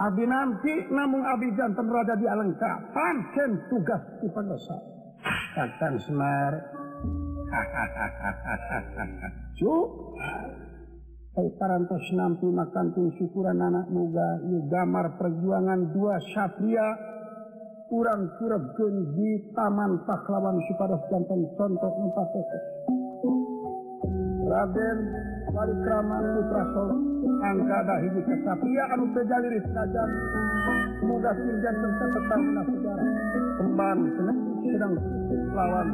Abi nanti namun Abi jantan berada di alengka. Pancen tugas di pagasa kakang semar. Cuk. Hai parantos nampi makan syukuran anak muda. Gamar perjuangan dua satria kurang curahkan di Taman Pahlawan Sukados Jantan contoh empat tetes. Raden Parikraman Putra Solo angkada hidup kesapia anu tejalir sajan mudah kirjan tentang tetap nasibara kemban sedang lawan